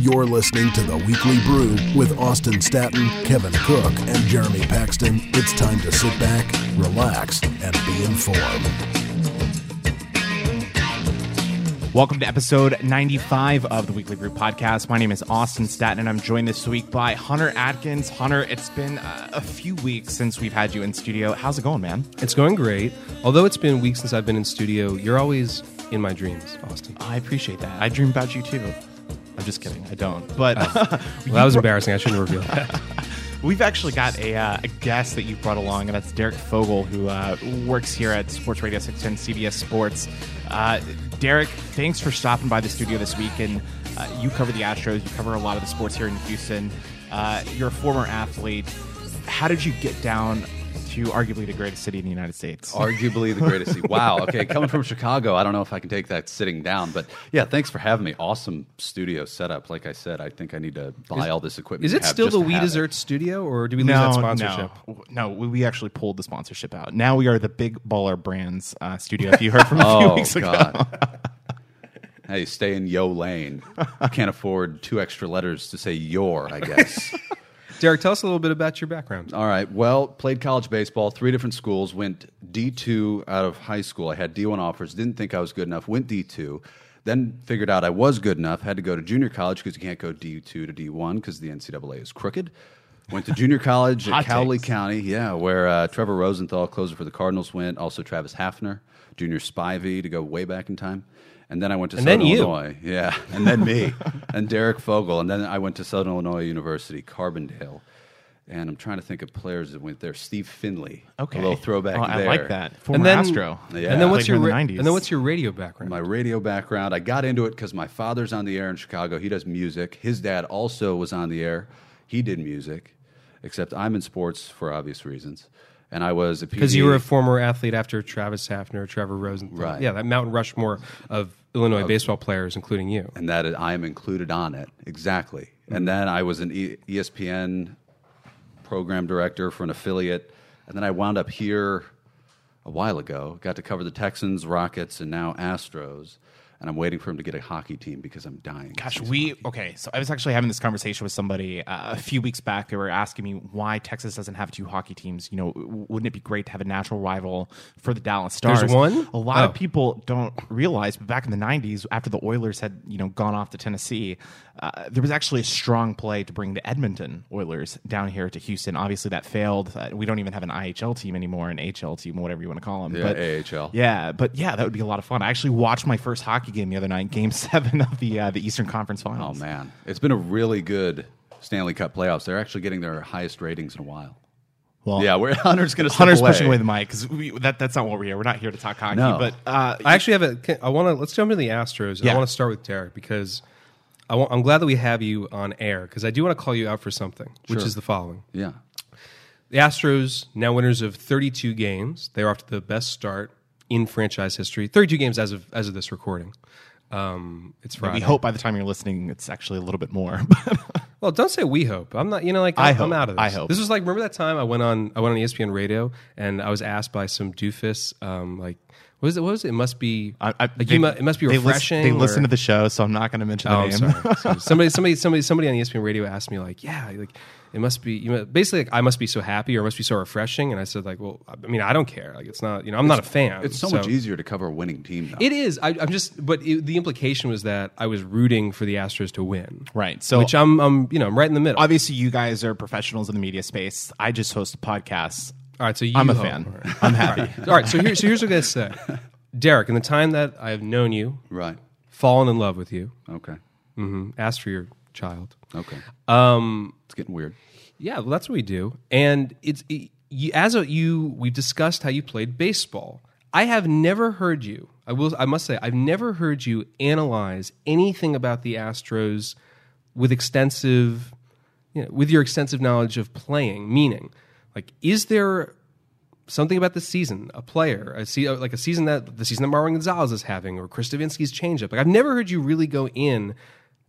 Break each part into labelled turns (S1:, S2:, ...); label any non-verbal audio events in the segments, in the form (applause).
S1: You're listening to The Weekly Brew with Austin Staton, Kevin Cook, and Jeremy Paxton. It's time to sit back, relax, and be informed.
S2: Welcome to episode 95 of the Weekly Brew Podcast. My name is Austin Staton, and I'm joined this week by Hunter Atkins. Hunter, it's been uh, a few weeks since we've had you in studio. How's it going, man?
S3: It's going great. Although it's been weeks since I've been in studio, you're always in my dreams, Austin.
S2: I appreciate that. I dream about you too. I'm just kidding. I don't. (laughs) But
S3: Well, (laughs) (laughs) that was embarrassing. I shouldn't reveal that.
S2: We've actually got a, uh, a guest that you brought along, and that's Derek Fogel, who uh, works here at Sports Radio 610 CBS Sports. Uh, Derek, thanks for stopping by the studio this week. And uh, you cover the Astros, you cover a lot of the sports here in Houston. Uh, you're a former athlete. How did you get down to arguably the greatest city in the United States?
S4: Arguably the greatest. city. Wow. Okay, (laughs) coming from Chicago, I don't know if I can take that sitting down, but yeah, thanks for having me. Awesome studio setup. Like I said, I think I need to buy all this equipment.
S3: Is it
S4: have
S3: still
S4: just
S3: the
S4: to
S3: We
S4: have it.
S3: Dessert studio, or do we lose that sponsorship?
S2: No, no, we we actually pulled the sponsorship out. Now we are the Big Baller Brands uh, studio. If you heard from a few (laughs)
S4: Oh
S2: weeks ago,
S4: God. (laughs) hey, stay in yo lane. You can't afford two extra letters to say your. I guess.
S3: Derek, tell us a little bit about your background.
S4: All right. Well, played college baseball, three different schools. Went D two out of high school. I had D one offers. Didn't think I was good enough. Went D two. Then figured out I was good enough. Had to go to junior college because you can't go D two to D one because the NCAA is crooked. Went to junior college (laughs) at Cowley
S2: takes.
S4: County, yeah, where uh, Trevor Rosenthal, closer for the Cardinals, went. Also Travis Hafner, Junior Spivey, to go way back in time. And then I went to
S3: And
S4: Southern
S3: then you.
S4: Illinois, yeah, (laughs) and then me, (laughs) and Derek Fogel, and then I went to Southern Illinois University, Carbondale. And I'm trying to think of players that went there. Steve Finley,
S2: okay,
S4: a little throwback
S2: Oh, I
S4: there.
S2: like that. Former
S3: and then,
S2: Astro.
S4: Yeah.
S3: and then what's
S2: Played
S3: your
S2: here
S3: ra-
S2: in the 90s.
S3: and then what's your radio background?
S4: My radio background, I got into it because my father's on the air in Chicago. He does music. His dad also was on the air. He did music, except I'm in sports for obvious reasons. And I was a
S3: Because you were a former athlete after Travis Hafner, Trevor Rosen,
S4: Right.
S3: Yeah, that Mountain Rushmore of Illinois baseball players, including you.
S4: and that I am included on it exactly. And then I was an ESPN program director for an affiliate, and then I wound up here a while ago. Got to cover the Texans, Rockets, and now Astros. And I'm waiting for him to get a hockey team because I'm dying.
S2: Gosh,
S4: see
S2: we okay. So I was actually having this conversation with somebody uh, a few weeks back. They were asking me why Texas doesn't have two hockey teams. You know, wouldn't it be great to have a natural rival for the Dallas Stars?
S3: There's one?
S2: A lot
S3: Oh.
S2: of people don't realize, but back in the '90s, after the Oilers had you know gone off to Tennessee, uh, there was actually a strong play to bring the Edmonton Oilers down here to Houston. Obviously, that failed. Uh, we don't even have an IHL team anymore, an HL team, whatever you want to call them.
S4: Yeah,
S2: but
S4: AHL.
S2: Yeah, but yeah, that would be a lot of fun. I actually watched my first hockey game the other night, Game (laughs) Seven of the uh, the Eastern Conference Finals.
S4: Oh man, it's been a really good Stanley Cup playoffs. They're actually getting their highest ratings in a while.
S2: Well,
S4: Yeah, we're (laughs) Hunter's going to
S2: Hunter's pushing away the mic because that that's not what we're here. We're not here to talk hockey.
S4: No.
S2: But uh,
S3: I actually have a. can- I want to let's jump into the Astros.
S2: Yeah.
S3: I want to start with Derek because I want, I'm glad that we have you on air because I do want to call you out for something, which is the following:
S4: Yeah,
S3: the Astros now winners of 32 games. They're off to the best start in franchise history. 32 games as of as of this recording. Um, it's Friday.
S2: we hope by the time you're listening, it's actually a little bit more. (laughs)
S3: Well, don't say we hope. I'm not. You know, like
S2: I
S3: I'm,
S2: hope.
S3: I'm out of this.
S2: I hope.
S3: This was like remember that time I went on I went on ESPN Radio and I was asked by some doofus um, like what is it? What was it? It must be
S2: I, I,
S3: like you mu- it must be
S2: they lis-
S3: refreshing.
S2: They listen to the show, so I'm not going to mention the
S3: Oh, I'm
S2: name.
S3: sorry. (laughs) Sorry. somebody, somebody, somebody, somebody, somebody on ESPN Radio asked me like, yeah, like it must be you know, basically like I must be so happy or it must be so refreshing, and I said like, well, I mean, I don't care. Like it's not, you know, I'm not a fan.
S4: it's so, much easier to cover a winning team. Though.
S3: It is. I, I'm just, but it, the implication was that I was rooting for the Astros to win,
S2: Right. So
S3: which I'm, I'm, you know, I'm right in the middle.
S2: obviously, you guys are professionals in the media space. I just host podcasts.
S3: All right, so you
S2: I'm a
S3: hope.
S2: fan.
S3: All right.
S2: I'm happy. (laughs)
S3: All right, so, here, so here's what I'm going to say. Derek, in the time that I've known you,
S4: right.
S3: fallen in love with you,
S4: Okay.
S3: hmm asked for your child.
S4: Okay.
S3: Um,
S4: It's getting weird.
S3: yeah, well, that's what we do. And it's it, you, as a, you, we've discussed how you played baseball. I have never heard you. I will. I must say, I've never heard you analyze anything about the Astros with extensive, you know, with your extensive knowledge of playing. Meaning, like, is there something about the season, a player, a se- uh, like a season that the season that Marwin Gonzalez is having, or Chris Devenski's changeup. Like I've never heard you really go in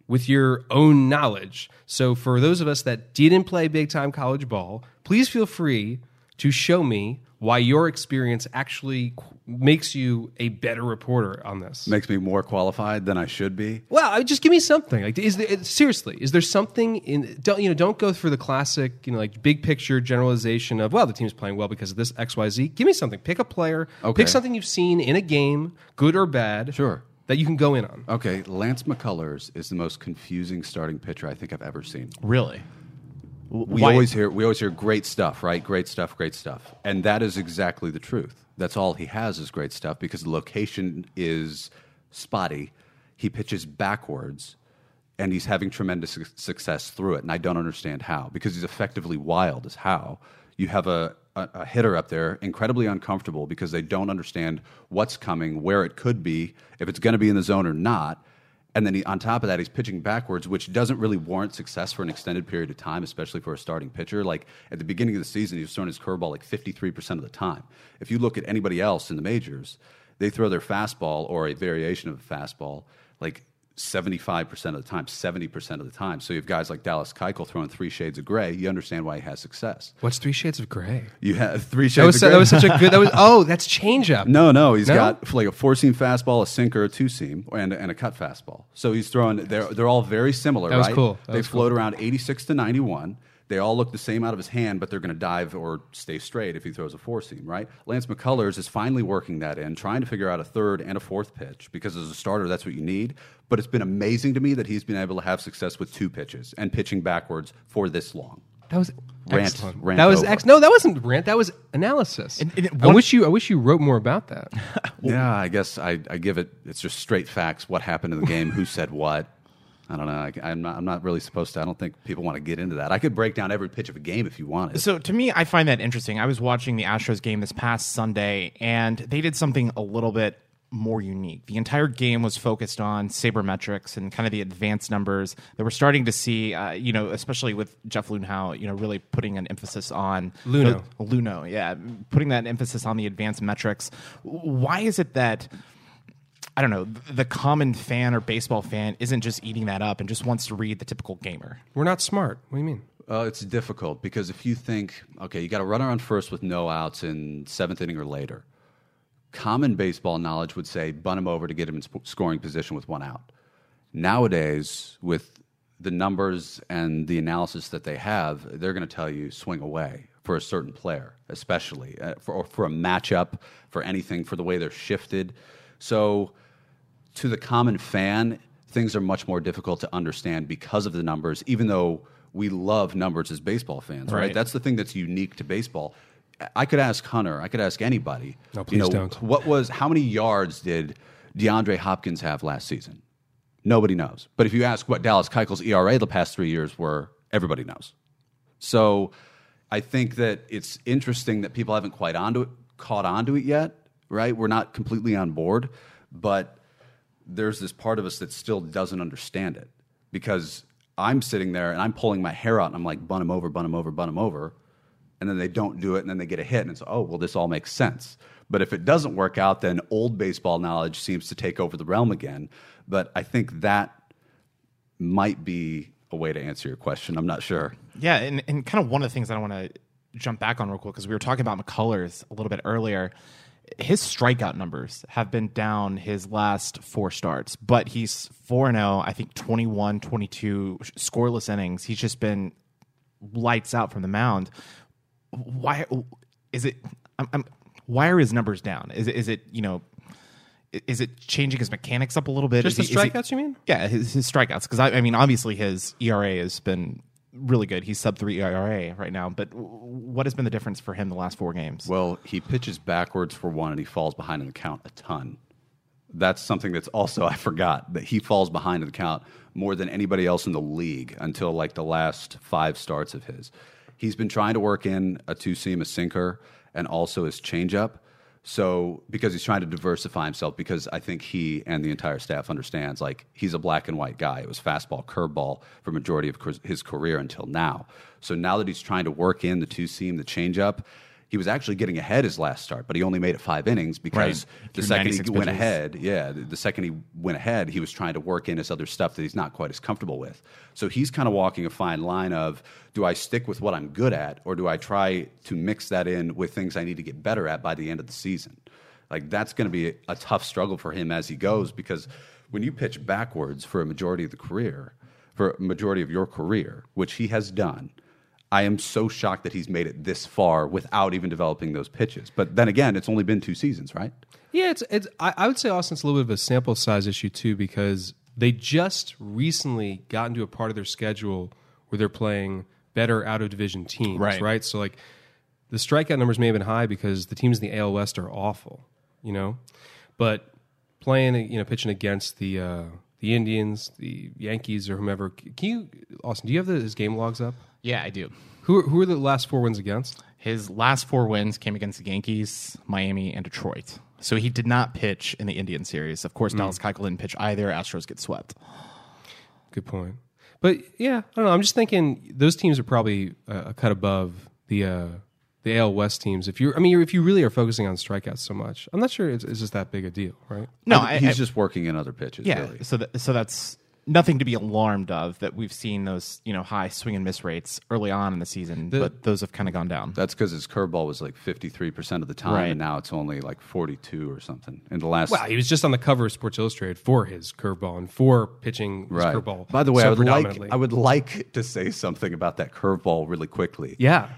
S3: with your own knowledge. So for those of us that didn't play big time college ball, please feel free to show me why your experience actually qu- makes you a better reporter on this.
S4: Makes me more qualified than I should be.
S3: Well, I- just give me something. Like, is there, seriously, is there something in? Don't you know? Don't go for the classic, you know, like big picture generalization of well, the team's playing well because of this X, Y, Z. Give me something. Pick a player.
S4: Okay.
S3: Pick something you've seen in a game, good or bad.
S4: Sure.
S3: That you can go in on.
S4: Okay, Lance McCullers is the most confusing starting pitcher I think I've ever seen.
S2: Really?
S4: We
S2: Why-
S4: always hear we always hear great stuff, right? Great stuff, great stuff. And that is exactly the truth. That's all he has is great stuff because the location is spotty. He pitches backwards and he's having tremendous su- success through it. And I don't understand how because he's effectively wild as how. You have a, a, a hitter up there incredibly uncomfortable because they don't understand what's coming, where it could be, if it's going to be in the zone or not. And then he, on top of that, he's pitching backwards, which doesn't really warrant success for an extended period of time, especially for a starting pitcher. Like at the beginning of the season, he was throwing his curveball like 53% of the time. If you look at anybody else in the majors, they throw their fastball or a variation of a fastball like 75% of the time, 70% of the time. So you have guys like Dallas Keuchel throwing three shades of gray. You understand why he has success.
S3: What's Three Shades of Gray?
S4: You have three shades
S3: That was
S4: of gray.
S3: that was such a good. That was (laughs) oh, that's changeup.
S4: No, no, he's
S3: No?
S4: got like a four seam fastball, a sinker, a two seam, and, and a cut fastball. So he's throwing. They're they're all very similar.
S3: That was
S4: right?
S3: cool. That
S4: they float around eighty six to ninety one. They all look the same out of his hand, but they're going to dive or stay straight if he throws a four seam, right? Lance McCullers is finally working that in, trying to figure out a third and a fourth pitch because as a starter, that's what you need. But it's been amazing to me that he's been able to have success with two pitches and pitching backwards for this long.
S3: That was
S4: Rant- rant
S3: that was
S4: over.
S3: ex- no, that wasn't rant. That was analysis.
S2: And- and it-
S3: I wish you. I wish you wrote more about that. (laughs)
S4: yeah, I guess I, I give it. It's just straight facts. What happened in the game? who said what? I don't know. I, I'm not. I'm not really supposed to. I don't think people want to get into that. I could break down every pitch of a game if you wanted.
S2: So to me, I find that interesting. I was watching the Astros game this past Sunday, and they did something a little bit more unique. The entire game was focused on sabermetrics and kind of the advanced numbers that we're starting to see. Uh, you know, especially with Jeff Luhnow, you know, really putting an emphasis on Luhnow. Luhnow, yeah, putting that emphasis on the advanced metrics. Why is it that? I don't know. The common fan or baseball fan isn't just eating that up and just wants to read the typical gamer.
S3: We're not smart. What do you mean?
S4: Uh, it's difficult because if you think, okay, you got a runner on first with no outs in seventh inning or later, common baseball knowledge would say bunt him over to get him in sp- scoring position with one out. Nowadays, with the numbers and the analysis that they have, they're going to tell you swing away for a certain player, especially uh, for, or for a matchup, for anything, for the way they're shifted. So, to the common fan, things are much more difficult to understand because of the numbers, even though we love numbers as baseball fans, right?
S2: Right.
S4: That's the thing that's unique to baseball. I could ask Hunter, I could ask anybody.
S3: No,
S4: you
S3: please
S4: know,
S3: don't.
S4: What was how many yards did DeAndre Hopkins have last season? Nobody knows. But if you ask what Dallas Keuchel's ERA the past three years were, everybody knows. So I think that it's interesting that people haven't quite onto it, caught onto it yet, right? We're not completely on board, but there's this part of us that still doesn't understand it because I'm sitting there and I'm pulling my hair out and I'm like, bun him over, bun him over, bun him over. And then they don't do it and then they get a hit and it's, oh, well, this all makes sense. But if it doesn't work out, then old baseball knowledge seems to take over the realm again. But I think that might be a way to answer your question. I'm not sure.
S2: Yeah, and, and kind of one of the things that I want to jump back on real quick because we were talking about McCullers a little bit earlier. His strikeout numbers have been down his last four starts, but he's 4 0, I think 21, 22 scoreless innings. He's just been lights out from the mound. Why is it? I'm, I'm, why are his numbers down? Is it, is it, you know, is it changing his mechanics up a little bit?
S3: Just
S2: Is
S3: the
S2: he- is he-
S3: strikeouts, you mean?
S2: yeah, his, his strikeouts. Because I, I mean, obviously his ERA has been really good. He's sub three ERA right now. But what has been the difference for him the last four games?
S4: Well, he pitches backwards for one and he falls behind in the count a ton. That's something that's also, (laughs) I forgot, that he falls behind in the count more than anybody else in the league until like the last five starts of his. He's been trying to work in a two seam, a sinker, and also his changeup. So, because he's trying to diversify himself, because I think he and the entire staff understands, like, he's a black and white guy. It was fastball, curveball for majority of his career until now. So now that he's trying to work in the two seam, the changeup, He was actually getting ahead his last start, but he only made it five innings because
S2: Right.
S4: the second he
S2: 96
S4: went ahead, yeah, the, the second he went ahead, he was trying to work in his other stuff that he's not quite as comfortable with. So he's kind of walking a fine line of do I stick with what I'm good at, or do I try to mix that in with things I need to get better at by the end of the season? Like that's going to be a tough struggle for him as he goes because when you pitch backwards for a majority of the career, for a majority of your career, which he has done, I am so shocked that he's made it this far without even developing those pitches. But then again, it's only been two seasons, right?
S3: Yeah, it's it's. I, I would say Austin's a little bit of a sample size issue too because they just recently got into a part of their schedule where they're playing better out of division teams,
S2: Right.
S3: right? So like the strikeout numbers may have been high because the teams in the AL West are awful, you know, but playing you know pitching against the uh, the Indians, the Yankees, or whomever. Can you, Austin? Do you have the, his game logs up?
S2: Yeah, I do.
S3: Who are, who are the last four wins against?
S2: His last four wins came against the Yankees, Miami, and Detroit. So he did not pitch in the Indian series. Of course, Dallas Keuchel didn't pitch either. Astros get swept.
S3: Good point. But yeah, I don't know. I'm just thinking those teams are probably uh, a cut above the uh, the AL West teams. If you're, I mean, if you really are focusing on strikeouts so much, I'm not sure it's, it's just that big a deal, right?
S2: No,
S4: I-
S2: I,
S4: he's
S2: I-
S4: just working in other pitches.
S2: yeah.
S4: really.
S2: So that, so that's nothing to be alarmed of. That we've seen those you know high swing and miss rates early on in the season, but those have kind of gone down.
S4: That's because his curveball was like 53% of the time,
S2: Right.
S4: and now it's only like 42 or something. In the last.
S3: Well, he was just on the cover of Sports Illustrated for his curveball and for pitching his
S4: right.
S3: curveball.
S4: By the way,
S3: so
S4: I would like. I would like to say something about that curveball really quickly.
S3: yeah,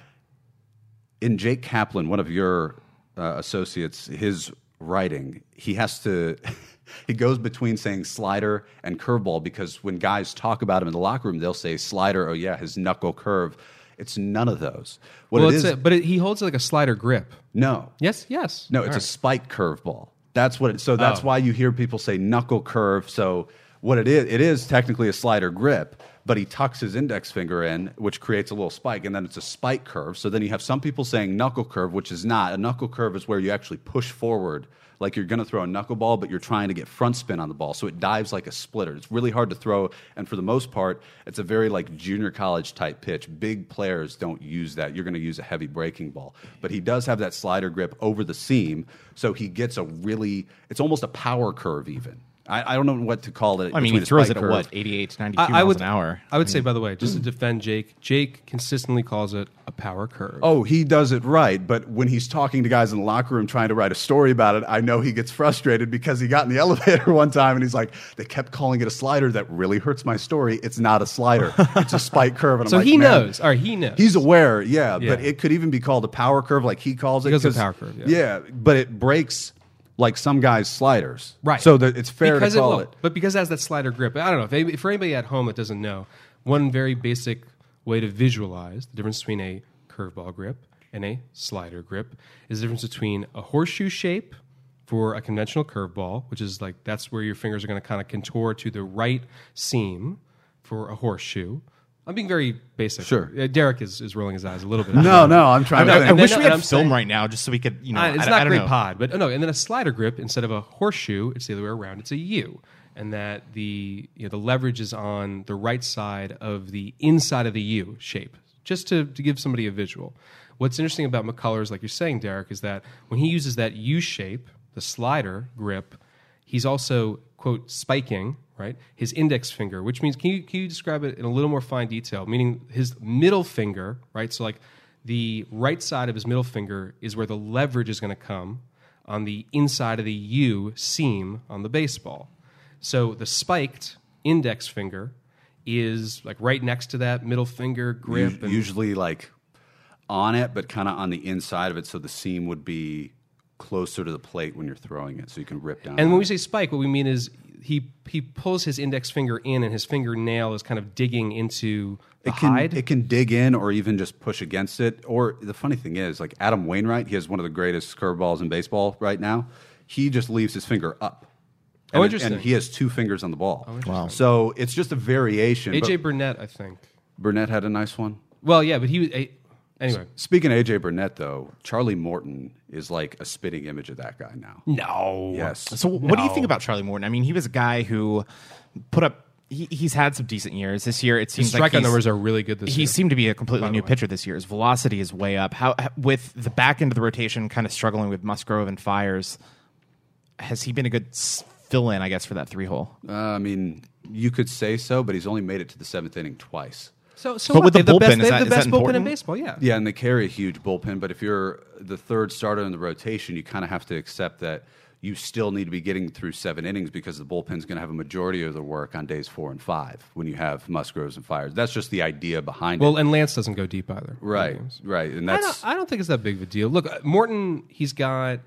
S4: in Jake Kaplan, one of your uh, associates, his writing, he has to. (laughs) (laughs) He goes between saying slider and curveball because when guys talk about him in the locker room, they'll say slider. Oh yeah, his knuckle curve. It's none of those. What
S3: well,
S4: it
S3: it's
S4: is?
S3: a, but it, he holds like a slider grip.
S4: no,
S3: Yes, yes.
S4: no,
S3: All
S4: it's a
S3: right.
S4: spike curveball. That's what. It, so that's
S3: Oh.
S4: why you hear people say knuckle curve. So what it is, it is technically a slider grip, but he tucks his index finger in, which creates a little spike, and then it's a spike curve. So then you have some people saying knuckle curve, which is not. A knuckle curve is where you actually push forward, like you're going to throw a knuckleball, but you're trying to get front spin on the ball, so it dives like a splitter. It's really hard to throw, and for the most part, it's a very like junior college type pitch. Big players don't use that. You're going to use a heavy breaking ball, but he does have that slider grip over the seam, so he gets a really. It's almost a power curve even. I, I don't know what to call it.
S2: I mean,
S4: between
S2: he
S4: a
S2: throws
S4: spike
S2: it at
S4: curve.
S2: what 88 to 92
S3: I, I
S2: miles
S3: would
S2: an hour.
S3: I would say, by the way, just to mm. defend Jake, Jake consistently calls it a power curve.
S4: Oh, he does it right, but when he's talking to guys in the locker room trying to write a story about it, I know he gets frustrated because he got in the (laughs) elevator one time and he's like, "They kept calling it a slider. That really hurts my story. It's not a slider. It's a spike curve." And I'm (laughs)
S3: so
S4: like,
S3: he knows. All right, he knows.
S4: He's aware, yeah, but it could even be called a power curve, like he calls it.
S3: He calls it a
S4: 'cause-
S3: power curve, Yeah. yeah.
S4: but it breaks like some guys' sliders,
S3: Right.
S4: So that it's fair
S3: because
S4: to call
S3: will.
S4: it.
S3: But because it has that slider grip, I don't know. If, for anybody at home that doesn't know, one very basic way to visualize the difference between a curveball grip and a slider grip is the difference between a horseshoe shape for a conventional curveball, which is like that's where your fingers are going to kind of contour to the right seam for a horseshoe. I'm being very basic.
S4: Sure.
S3: Uh, Derek is, is rolling his eyes a little bit.
S4: No, no, I'm trying
S2: I,
S4: to.
S2: I
S4: think.
S2: wish
S3: then-
S2: we
S3: and
S2: had
S3: I'm
S2: film
S3: saying-
S2: right now just so we could, you know,
S3: Uh, it's
S2: I,
S3: not
S2: I don't
S3: great
S2: know.
S3: pod, but oh, no. And then a slider grip instead of a horseshoe, it's the other way around. It's a U, and that the you know the leverage is on the right side of the inside of the U shape. Just to, to give somebody a visual. What's interesting about McCullers, like you're saying, Derek, is that when he uses that U shape, the slider grip, he's also quote spiking right his index finger which means can you, can you describe it in a little more fine detail? Meaning his middle finger right so like the right side of his middle finger is where the leverage is going to come on the inside of the u seam on the baseball. So the spiked index finger is like right next to that middle finger grip
S4: Us-
S3: and-
S4: usually like on it, but kind of on the inside of it, so the seam would be closer to the plate when you're throwing it, so you can rip down.
S3: And when we
S4: it.
S3: say spike, what we mean is he he pulls his index finger in, and his fingernail is kind of digging into the
S4: it can
S3: hide.
S4: it can dig in or even just push against it. Or the funny thing is, like Adam Wainwright, he has one of the greatest curveballs in baseball right now. He just leaves his finger up.
S3: Oh,
S4: And it-
S3: interesting.
S4: And he has two fingers on the ball.
S2: Oh, wow.
S4: So it's just a variation.
S3: AJ Burnett, I think.
S4: Burnett had a nice one.
S3: Well, yeah, but he was anyway.
S4: Speaking of AJ Burnett, though, Charlie Morton is like a spitting image of that guy now.
S3: No.
S4: Yes.
S2: So, what do you think about Charlie Morton? I mean, he was a guy who put up he, he's had some decent years this year. It
S3: His
S2: seems like
S3: strikeout
S2: he's-
S3: numbers are really good this
S2: he
S3: year.
S2: seemed to be a completely new
S3: way.
S2: pitcher this year. His velocity is way up. How with the back end of the rotation kind of struggling with Musgrove and Fiers, has he been a good fill in? I guess for that three hole.
S4: Uh, I mean, you could say so, but he's only made it to the seventh inning twice.
S3: So, so
S2: But
S3: what?
S2: with the
S3: They have
S2: bullpen,
S3: best,
S2: is
S3: they have
S2: that-
S3: the
S2: is that
S3: best bullpen in
S2: important?
S3: baseball. Yeah.
S4: Yeah, and they carry a huge bullpen, but if you're the third starter in the rotation, you kind of have to accept that you still need to be getting through seven innings because the bullpen's going to have a majority of the work on days four and five when you have Musgroves and Fiers. That's just the idea behind
S3: Well,
S4: it.
S3: Well, and Lance doesn't go deep either.
S4: Right, right, and
S3: I
S4: that's
S3: don't, I don't think it's that big of a deal. Look, uh, Morton, he's got.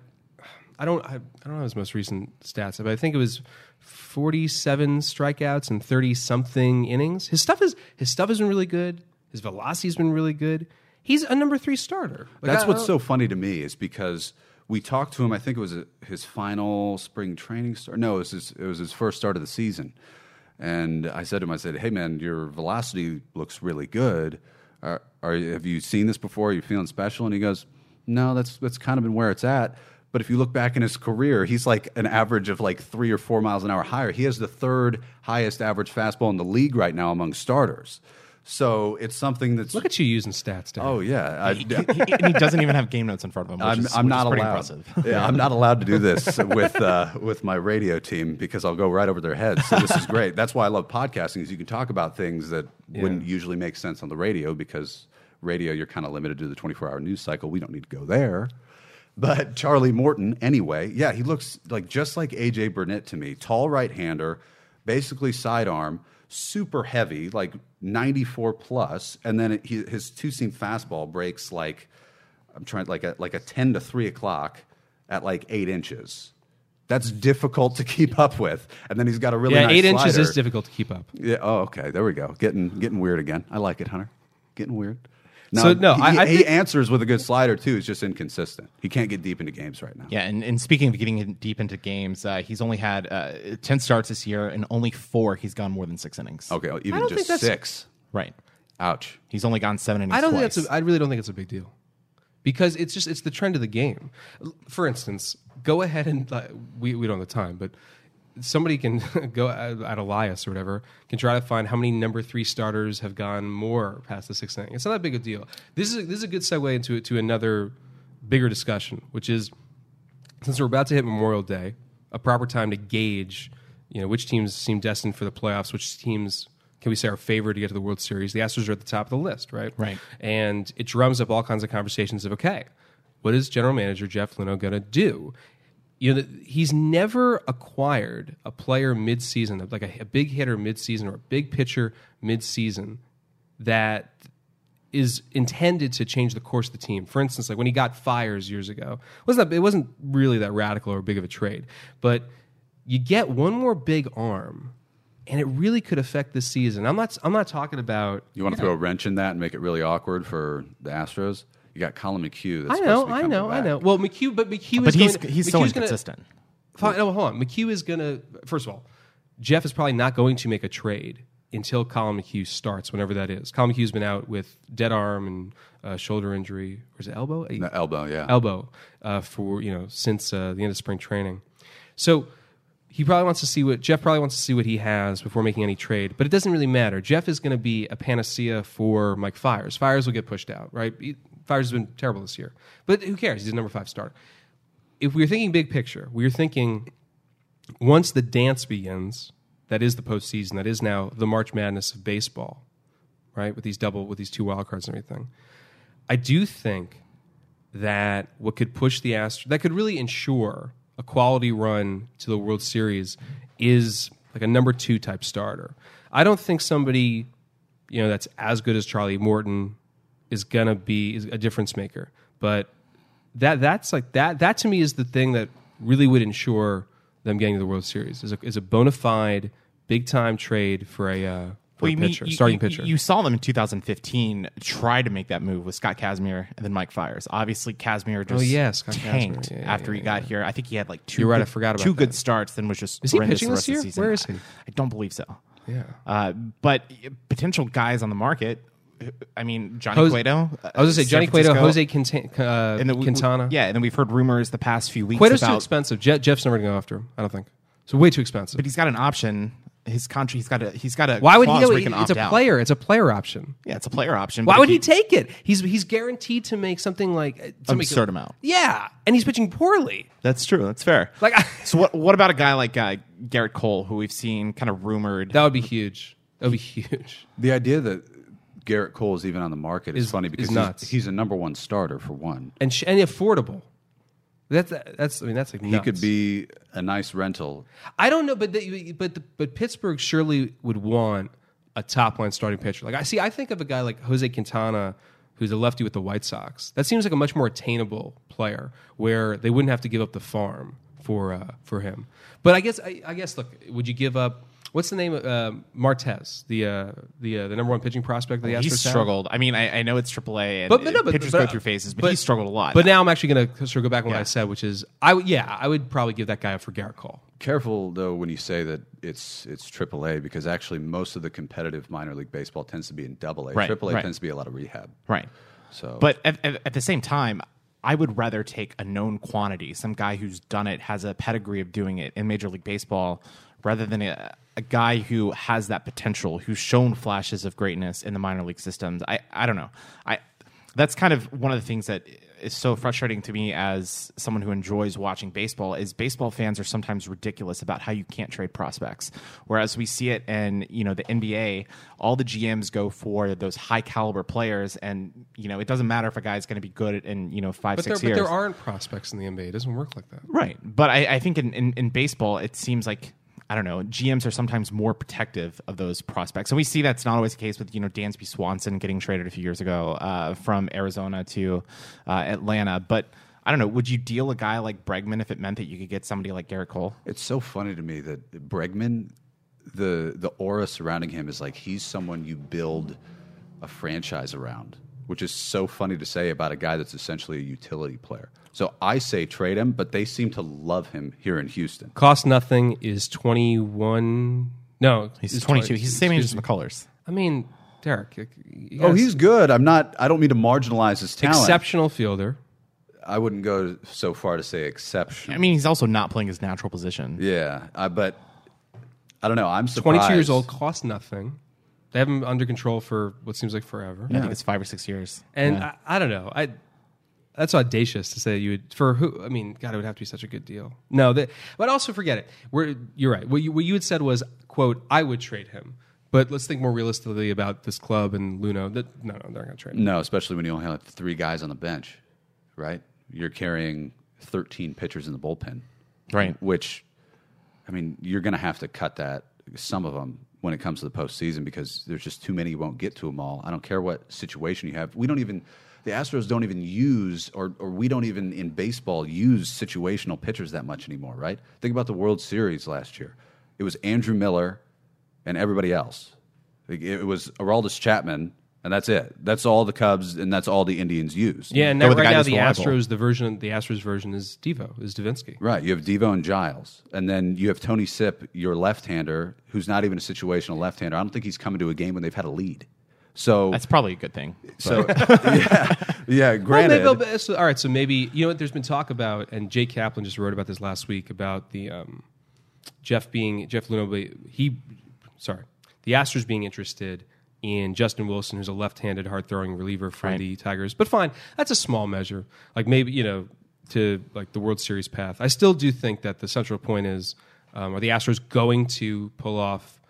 S3: I don't. I, I don't know his most recent stats, but I think it was forty-seven strikeouts and thirty something innings. His stuff is his stuff has been really good. His velocity's been really good. He's a number three starter. Like,
S4: That's
S3: I-
S4: what's
S3: I
S4: so funny to me is because we talked to him. I think it was a, his final spring training start. No, it was his, it was his first start of the season. And I said to him, I said, "Hey man, your velocity looks really good. Are, are have you seen this before? Are you feeling special?" And he goes, "No, that's that's kind of been where it's at." But if you look back in his career, he's like an average of like three or four miles an hour higher. He has the third highest average fastball in the league right now among starters. So it's something that's
S3: Look at you using stats, Dan.
S4: oh yeah. I,
S2: He, he- and he doesn't even have game notes in front of him. Which
S4: I'm,
S2: is,
S4: I'm
S2: which
S4: not
S2: is
S4: allowed.
S2: impressive. (laughs)
S4: Yeah, I'm not allowed to do this with uh, with my radio team because I'll go right over their heads. So this is (laughs) great. That's why I love podcasting. Is you can talk about things that wouldn't usually make sense on the radio because radio you're kind of limited to the 24 hour news cycle. We don't need to go there. But Charlie Morton, anyway, yeah, he looks like just like AJ Burnett to me. Tall right hander, basically sidearm, super heavy, like 94 plus, and then it, he, his two seam fastball breaks like I'm trying like a like a 10 to 3 o'clock at like eight inches. That's difficult to keep up with, and then he's got a really
S3: yeah,
S4: nice
S3: eight inches is difficult to keep up.
S4: Yeah. Oh, okay. There we go. Getting getting weird again. I like it, Hunter. Getting weird. No,
S3: So, no,
S4: he,
S3: I- I
S4: he
S3: think-
S4: answers with a good slider too. It's just inconsistent. He can't get deep into games right now.
S2: Yeah, and, and speaking of getting in deep into games, uh, he's only had uh, ten starts this year, and only four he's gone more than six innings.
S4: Okay. Even just six.
S2: Right.
S4: Ouch.
S2: He's only gone seven innings.
S3: I don't
S2: twice.
S3: think that's. A, I really don't think it's a big deal, because it's just it's the trend of the game. For instance, go ahead and uh, we we don't have the time, but somebody can (laughs) go at, Elias or whatever can try to find how many number three starters have gone more past the sixth inning. It's not that big a deal. This is a, this is a good segue into to another bigger discussion, which is since we're about to hit Memorial Day, a proper time to gauge, you know, which teams seem destined for the playoffs, which teams can we say are favored to get to the World Series. The Astros are at the top of the list, right?
S2: Right.
S3: And it drums up all kinds of conversations of okay, what is General Manager Jeff Luhnow going to do? You know, he's never acquired a player mid-season, like a, a big hitter mid-season or a big pitcher mid-season that is intended to change the course of the team. For instance, like when he got Fiers years ago, it wasn't that, it wasn't really that radical or big of a trade, but you get one more big arm, and it really could affect the season. I'm not I'm not talking about.
S4: You want to throw a wrench in that and make it really awkward for the Astros? You got Collin McHugh. That's
S3: I
S4: supposed
S3: know,
S4: to be
S3: I
S4: coming
S3: know, I know. Well, McHugh, but McHugh
S2: but
S3: is
S2: he's
S3: going,
S2: he's so
S3: McHugh's gonna-
S2: inconsistent.
S3: Fine, no, hold on. McHugh is going to, first of all, Jeff is probably not going to make a trade until Collin McHugh starts, whenever that is. Collin McHugh's been out with dead arm and uh, shoulder injury, or is it elbow?
S4: The elbow, yeah.
S3: elbow uh, for you know since uh, the end of spring training. So he probably wants to see what Jeff probably wants to see what he has before making any trade. But it doesn't really matter. Jeff is going to be a panacea for Mike Fiers. Fiers will get pushed out, right? Fiers has been terrible this year, but who cares? He's a number five starter. If we are thinking big picture, we are thinking once the dance begins, that is the postseason, that is now the March Madness of baseball, right? With these double, with these two wild cards and everything. I do think that what could push the Astros, that could really ensure a quality run to the World Series is like a number two type starter. I don't think somebody, you know, that's as good as Charlie Morton is gonna be is a difference maker. But that that's like that that to me is the thing that really would ensure them getting to the World Series is a, is a bona fide big time trade for a uh, for
S2: Well,
S3: a
S2: you mean- you-
S3: starting
S2: you-
S3: pitcher.
S2: You saw them in 2015 try to make that move with Scott Kazmir and then Mike Fiers. Obviously, Kazmir just
S3: Oh, yeah, Scott
S2: tanked.
S3: Yeah,
S2: after
S3: yeah,
S2: he got here. I think he had like 2
S3: You're right,
S2: Good,
S3: I forgot about
S2: two
S3: that.
S2: good starts, then was just
S3: Is he pitching
S2: the
S3: this
S2: rest of the
S3: year?
S2: season.
S3: Where is he?
S2: I don't believe so.
S3: yeah.
S2: Uh, but potential guys on the market. I mean, Johnny
S3: Jose-
S2: Cueto. uh,
S3: I was gonna say Johnny Cueto, Jose Quinta- uh,
S2: and then we- we-
S3: Quintana.
S2: Yeah, and then we've heard rumors the past few weeks
S3: Cueto's too expensive. Je- Jeff's never going to go after him. I don't think. So way too expensive.
S2: But he's got an option his country. He's got a he's got a
S3: Why would he?
S2: clause
S3: Go,
S2: he can
S3: it's
S2: opt
S3: a
S2: out.
S3: player. It's a player option.
S2: Yeah, it's a player option.
S3: Why would
S2: if
S3: he take it? He's he's guaranteed to make something like uh, something-
S2: Absurd amount.
S3: Yeah, and he's pitching poorly.
S2: That's true. That's fair.
S3: Like,
S2: so what? What about a guy like uh, Gerrit Cole, who we've seen kind of rumored?
S3: That would be huge. That would be (laughs) huge.
S4: The idea that Gerrit Cole is even on the market is,
S3: Is-
S4: funny
S3: is
S4: because
S3: nuts.
S4: he's, he's a number one starter for one.
S3: and sh- and affordable. That's that's. I mean, that's like
S4: He could be a nice rental.
S3: I don't know, but the, but the, but Pittsburgh surely would want a top line starting pitcher. Like I see, I think of a guy like Jose Quintana, who's a lefty with the White Sox. That seems like a much more attainable player, where they wouldn't have to give up the farm for uh, for him. But I guess I, I guess look, would you give up? What's the name of uh, Martes, the uh, the uh, the number one pitching prospect that the
S2: he's
S3: Astros have?
S2: struggled. I mean, I, I know it's AAA and
S3: But, but no, but,
S2: pitchers
S3: but,
S2: go through phases, but, he struggled a lot.
S3: But now I'm actually going to sort of go back on what
S2: Yeah.
S3: I said, which is I would yeah I would probably give that guy up for Gerrit Cole.
S4: Careful though when you say that it's it's AAA because actually most of the competitive minor league baseball tends to be in Double A.
S2: Right,
S4: AAA
S2: right.
S4: tends to be a lot of rehab.
S2: right.
S4: So,
S2: But at, at, at the same time, I would rather take a known quantity, some guy who's done it, has a pedigree of doing it in Major League Baseball, rather than a, a guy who has that potential, who's shown flashes of greatness in the minor league systems. I, I don't know. I that's kind of one of the things that is so frustrating to me as someone who enjoys watching baseball is baseball fans are sometimes ridiculous about how you can't trade prospects whereas we see it in you know the NBA all the GMs go for those high caliber players and you know it doesn't matter if a guy's going to be good in you know 5
S3: But there,
S2: 6
S3: but there aren't prospects in the NBA. It doesn't work like that.
S2: Right. But I, I think in, in, in baseball, it seems like, I don't know, GMs are sometimes more protective of those prospects. And we see that's not always the case with, you know, Dansby Swanson getting traded a few years ago uh, from Arizona to uh, Atlanta. But I don't know, would you deal a guy like Bregman if it meant that you could get somebody like Gerrit Cole?
S4: It's so funny to me that Bregman, the the aura surrounding him is like he's someone you build a franchise around, which is so funny to say about a guy that's essentially a utility player. So I say trade him, but they seem to love him here in Houston.
S3: Cost nothing is 21. No,
S2: He's 22.
S3: 20
S2: He's the same age as
S3: excuse.
S2: McCullers.
S3: I mean, Derek. you
S4: Oh, he's good. I'm not. I don't mean to marginalize his talent.
S3: exceptional fielder.
S4: I wouldn't go so far to say exceptional.
S2: I mean, he's also not playing his natural position.
S4: yeah, I, but I don't know. I'm surprised.
S3: 22 years old, cost nothing. They have him under control for what seems like forever.
S2: I think it's five or six years.
S3: And
S2: Yeah.
S3: I, I don't know. I that's audacious to say you would for who? I mean, God, it would have to be such a good deal. No, that, but also forget it. We're, you're right. What you, what you had said was, "quote I would trade him." But let's think more realistically about this club and Luhnow. That no, no, they're not going to trade him.
S4: No, especially when you only have three guys on the bench, right? You're carrying 13 pitchers in the bullpen,
S2: Right.
S4: Which, I mean, you're going to have to cut that some of them when it comes to the postseason because there's just too many. You won't get to them all. I don't care what situation you have. We don't even. The Astros don't even use, or, or we don't even in baseball use situational pitchers that much anymore, right? Think about the World Series last year. It was Andrew Miller and everybody else. It was Aroldis Chapman, and that's it. That's all the Cubs, and that's all the Indians use.
S3: Yeah, and now,
S2: with the
S3: now the. Astros, the version, the Astros version is Devo, is Devenski.
S4: Right. You have Devo and Giles. And then you have Tony Sipp, your left hander, who's not even a situational left hander. I don't think he's coming to a game when they've had a lead. So,
S2: That's probably a good thing.
S4: so (laughs) yeah, yeah,
S3: Well,
S4: granted.
S3: maybe- so- all right, so maybe you know what? There's been talk about, and Jay Kaplan just wrote about this last week about the um, Jeff being Jeff Luhnow. He, sorry, the Astros being interested in Justin Wilson, who's a left-handed, hard-throwing reliever for
S2: Right.
S3: the Tigers. But fine, that's a small measure. Like maybe you know to like the World Series path. I still do think that the central point is: um, are the Astros going to pull off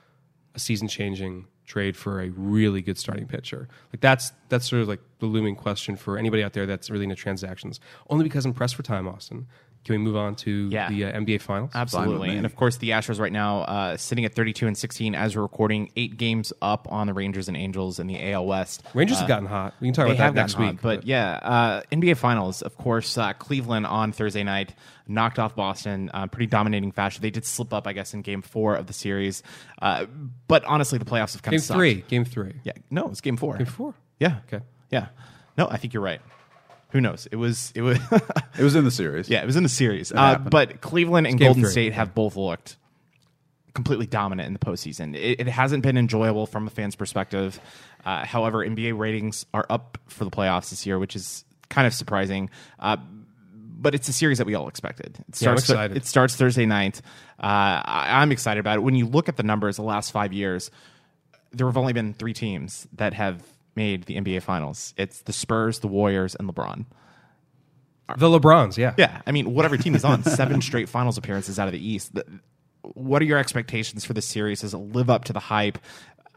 S3: a season-changing trade for a really good starting pitcher? Like that's that's sort of like the looming question for anybody out there that's really into transactions. Only because I'm pressed for time, Austin. Can we move on to
S2: Yeah.
S3: the uh, NBA Finals?
S2: Absolutely.
S4: me.
S2: And of course, the Astros right now uh, sitting at 32 and 16 as we're recording, eight games up on the Rangers and Angels in the AL West.
S3: Rangers have gotten hot. We can talk about that next
S2: gotten
S3: week.
S2: hot, but, yeah, uh, NBA Finals, of course, uh, Cleveland on Thursday night knocked off Boston, uh, pretty dominating fashion. They did slip up, I guess, in Game Four of the series, uh, but honestly, the playoffs have kind
S3: game
S2: of sucked.
S3: three, game three,
S2: Yeah, no, it's Game Four.
S3: game four.
S2: Yeah.
S3: Okay.
S2: Yeah. No, I think you're right. Who knows? It was. It was. (laughs)
S4: it was in the series.
S2: Yeah, it was in the series. Uh, but Cleveland and Golden
S3: three.
S2: State have both looked completely dominant in the postseason. It, it hasn't been enjoyable from a fan's perspective. Uh, however, NBA ratings are up for the playoffs this year, which is kind of surprising. Uh, but it's a series that we all expected. It
S3: Yeah,
S2: starts.
S3: Excited.
S2: it starts Thursday night. Uh, I, I'm excited about it. When you look at the numbers, the last five years, there have only been three teams that have made the NBA Finals. It's the Spurs, the Warriors, and LeBron.
S3: The LeBrons, yeah.
S2: Yeah, I mean, whatever team is on (laughs) seven straight finals appearances out of the East. What are your expectations for this series? Does it live up to the hype?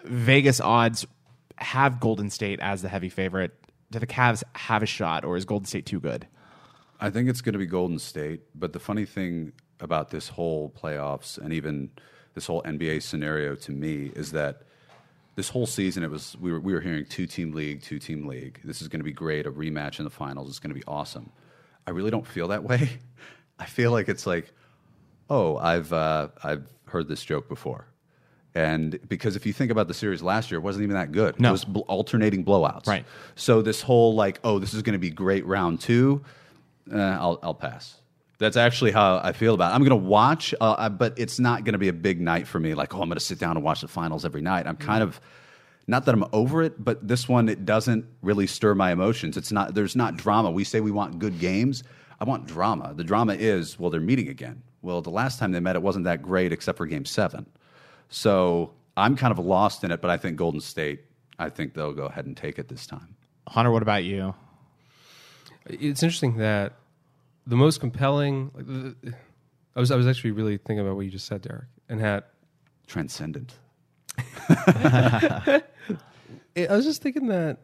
S2: Vegas odds have Golden State as the heavy favorite. Do the Cavs have a shot, or is Golden State too good?
S4: I think it's going to be Golden State. But the funny thing about this whole playoffs and even this whole NBA scenario to me is that this whole season it was we were we were hearing two team league, two team league. This is going to be great. A rematch in the finals is going to be awesome. I really don't feel that way. (laughs) I feel like it's like, oh, I've uh, I've heard this joke before. And because if you think about the series last year, it wasn't even that good.
S2: No.
S4: It was bl- alternating blowouts.
S2: Right.
S4: So this whole like, oh, this is going to be great round two, uh, I'll I'll pass. That's actually how I feel about it. I'm going to watch, uh, I- but it's not going to be a big night for me. Like, oh, I'm going to sit down and watch the finals every night. I'm kind of not that I'm over it, but this one it doesn't really stir my emotions. It's not there's not drama. We say we want good games. I want drama. The drama is well, they're meeting again. Well, the last time they met, it wasn't that great except for Game Seven. So I'm kind of lost in it, but I think Golden State. I think they'll go ahead and take it this time.
S2: Hunter, what about you?
S3: It's interesting that the most compelling. Like, the, I was I was actually really thinking about what you just said, Derek, and had
S4: Transcendent. (laughs)
S3: I was just thinking that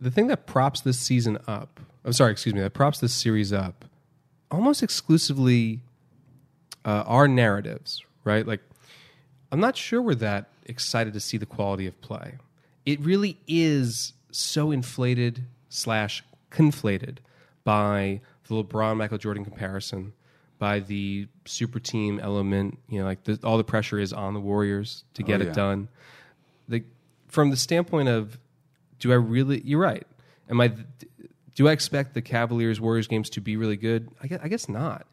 S3: the thing that props this season up. I'm sorry, excuse me. That props this series up, almost exclusively, uh, are narratives, right? Like, I'm not sure we're that excited to see the quality of play. It really is so inflated slash conflated by the LeBron Michael Jordan comparison, by the super team element. You know, like the, all the pressure is on the Warriors to oh, get
S4: Oh,
S3: it done. The, from the standpoint of, do I really? You're right. Am I? Do I expect the Cavaliers Warriors games to be really good? I guess, I guess not.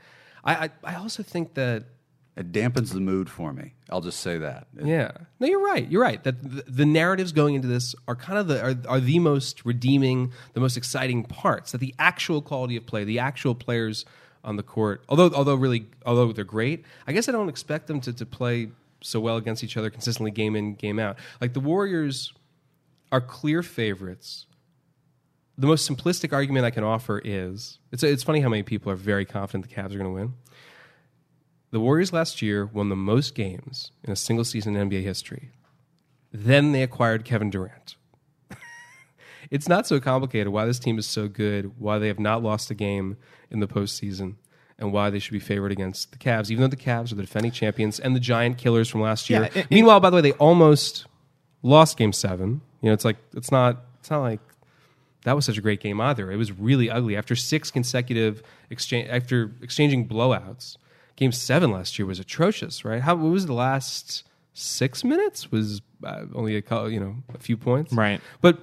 S3: I, I I also think that
S4: It dampens the mood for me. I'll just say that. It-
S3: yeah. No, you're right. You're right. That the, the narratives going into this are kind of the are, are the most redeeming, the most exciting parts. That the actual quality of play, the actual players on the court, although although really although they're great, I guess I don't expect them to to play so well against each other consistently, game in game out. Like the Warriors are clear favorites. The most simplistic argument I can offer is it's it's funny how many people are very confident the Cavs are going to win. The Warriors last year won the most games in a single season in NBA history. Then they acquired Kevin Durant. (laughs) it's not so complicated why this team is so good, why they have not lost a game in the postseason, and why they should be favored against the Cavs, even though the Cavs are the defending champions and the giant killers from last year.
S2: Yeah, it-
S3: Meanwhile, by the way, they almost lost game seven. You know, it's like it's not it's not like that was such a great game either. It was really ugly after six consecutive exchange after exchanging blowouts. Game seven last year was atrocious, right? How what was the last six minutes? Was uh, only a cou- you know a few points,
S2: Right.
S3: But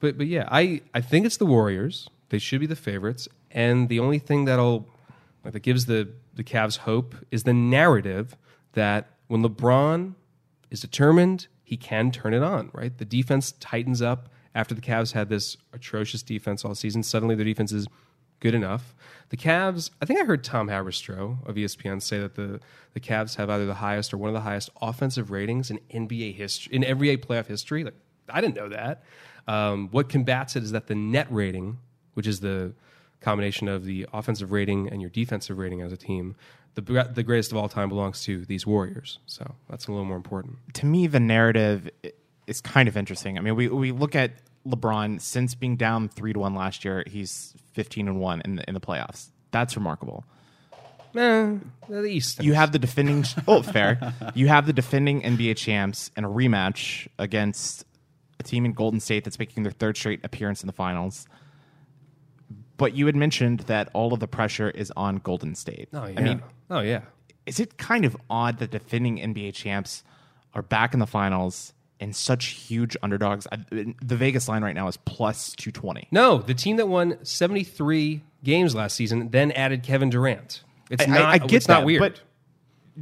S3: but but yeah, I I think it's the Warriors. They should be the favorites, and the only thing that'll like, that gives the the Cavs hope is the narrative that when LeBron is determined, he can turn it on, right? The defense tightens up after the Cavs had this atrocious defense all season. Suddenly their defense is good enough. The Cavs, I think I heard Tom Haberstroh of ESPN say that the, the Cavs have either the highest or one of the highest offensive ratings in NBA history, in NBA playoff history. Like, I didn't know that. Um, what combats it is that the net rating, which is the combination of the offensive rating and your defensive rating as a team, the, the greatest of all time belongs to these Warriors. So that's a little more important.
S2: to me, the narrative is kind of interesting. I mean, we we look at LeBron since being down three to one last year, he's fifteen and one in the in the playoffs. That's remarkable.
S3: Eh, the East.
S2: You have the defending. oh, fair. You have the defending NBA champs in a rematch against a team in Golden State that's making their third straight appearance in the finals. But you had mentioned that all of the pressure is on Golden State.
S3: Oh, yeah.
S2: I mean,
S3: oh, yeah.
S2: is it kind of odd that defending NBA champs are back in the finals and such huge underdogs? I, the Vegas line right now is plus 220.
S3: No, the team that won 73 games last season then added Kevin Durant. It's
S2: I-
S3: not,
S2: I, I get
S3: it's
S2: that,
S3: not weird.
S2: but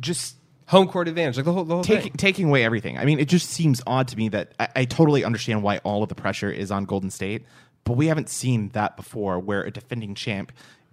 S2: just
S3: Home court advantage, like the whole, the whole
S2: taking
S3: thing.
S2: taking away everything. I mean, it just seems odd to me that I, I totally understand why all of the pressure is on Golden State, but we haven't seen that before, where a defending champ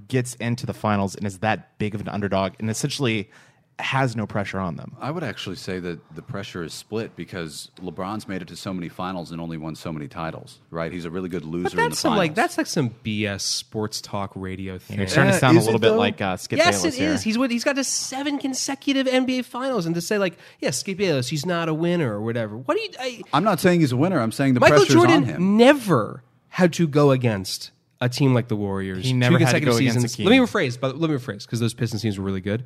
S2: gets into the finals and is that big of an underdog and essentially has no pressure on them.
S4: I would actually say that the pressure is split because LeBron's made it to so many finals and only won so many titles. Right? He's a really good loser
S3: But
S4: in the
S3: that's some
S4: finals.
S3: like that's like some BS sports talk radio thing.
S2: You're starting to
S4: Uh,
S2: sound a little bit
S4: though?
S2: like uh, Skip
S3: yes,
S2: Bayless
S3: it is.
S2: here.
S3: He's what he's got to seven consecutive NBA finals, and to say like, yeah, Skip Bayless, he's not a winner or whatever. What do you? I,
S4: I'm not saying he's a winner. I'm saying the
S3: Michael
S4: pressure's
S3: Jordan
S4: on him.
S3: never had to go against a team like the Warriors.
S2: He never
S3: two
S2: had to
S3: consecutive
S2: go against a
S3: seasons.
S2: team.
S3: Let me rephrase, but let me rephrase because those Pistons teams were really good.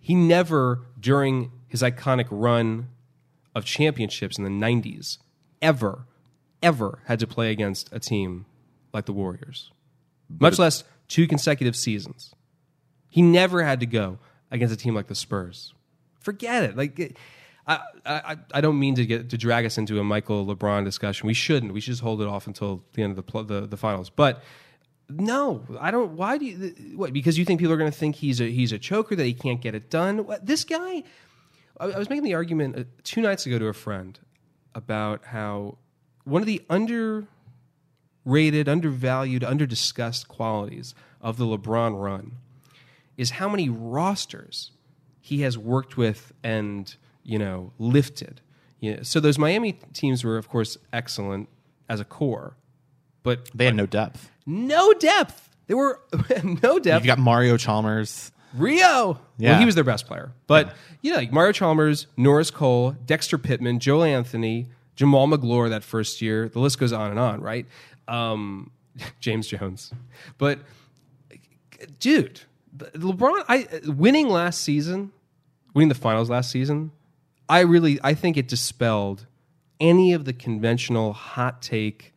S3: He never, during his iconic run of championships in the '90s, ever, ever had to play against a team like the Warriors, much less two consecutive seasons. He never had to go against a team like the Spurs. Forget it. Like, I, I, I don't mean to get to drag us into a Michael LeBron discussion. We shouldn't. We should just hold it off until the end of the the, the finals. But no, I don't. Why do you? What? Because you think people are going to think he's a he's a choker that he can't get it done. What, this guy. I, I was making the argument uh, two nights ago to a friend about how one of the underrated, undervalued, underdiscussed qualities of the LeBron run is how many rosters he has worked with and you know lifted. So those Miami teams were, of course, excellent as a core, but
S2: they had no depth.
S3: no depth. They were (laughs) no depth.
S2: You've got Mario Chalmers.
S3: Rio.
S2: Yeah.
S3: Well, he was their best player. But, you know, like Mario Chalmers, Norris Cole, Dexter Pittman, Joel Anthony, Jamaal Magloire that first year. The list goes on and on, right? Um, (laughs) James Jones. But, dude, LeBron, I winning last season, winning the finals last season, I really, I think it dispelled any of the conventional hot take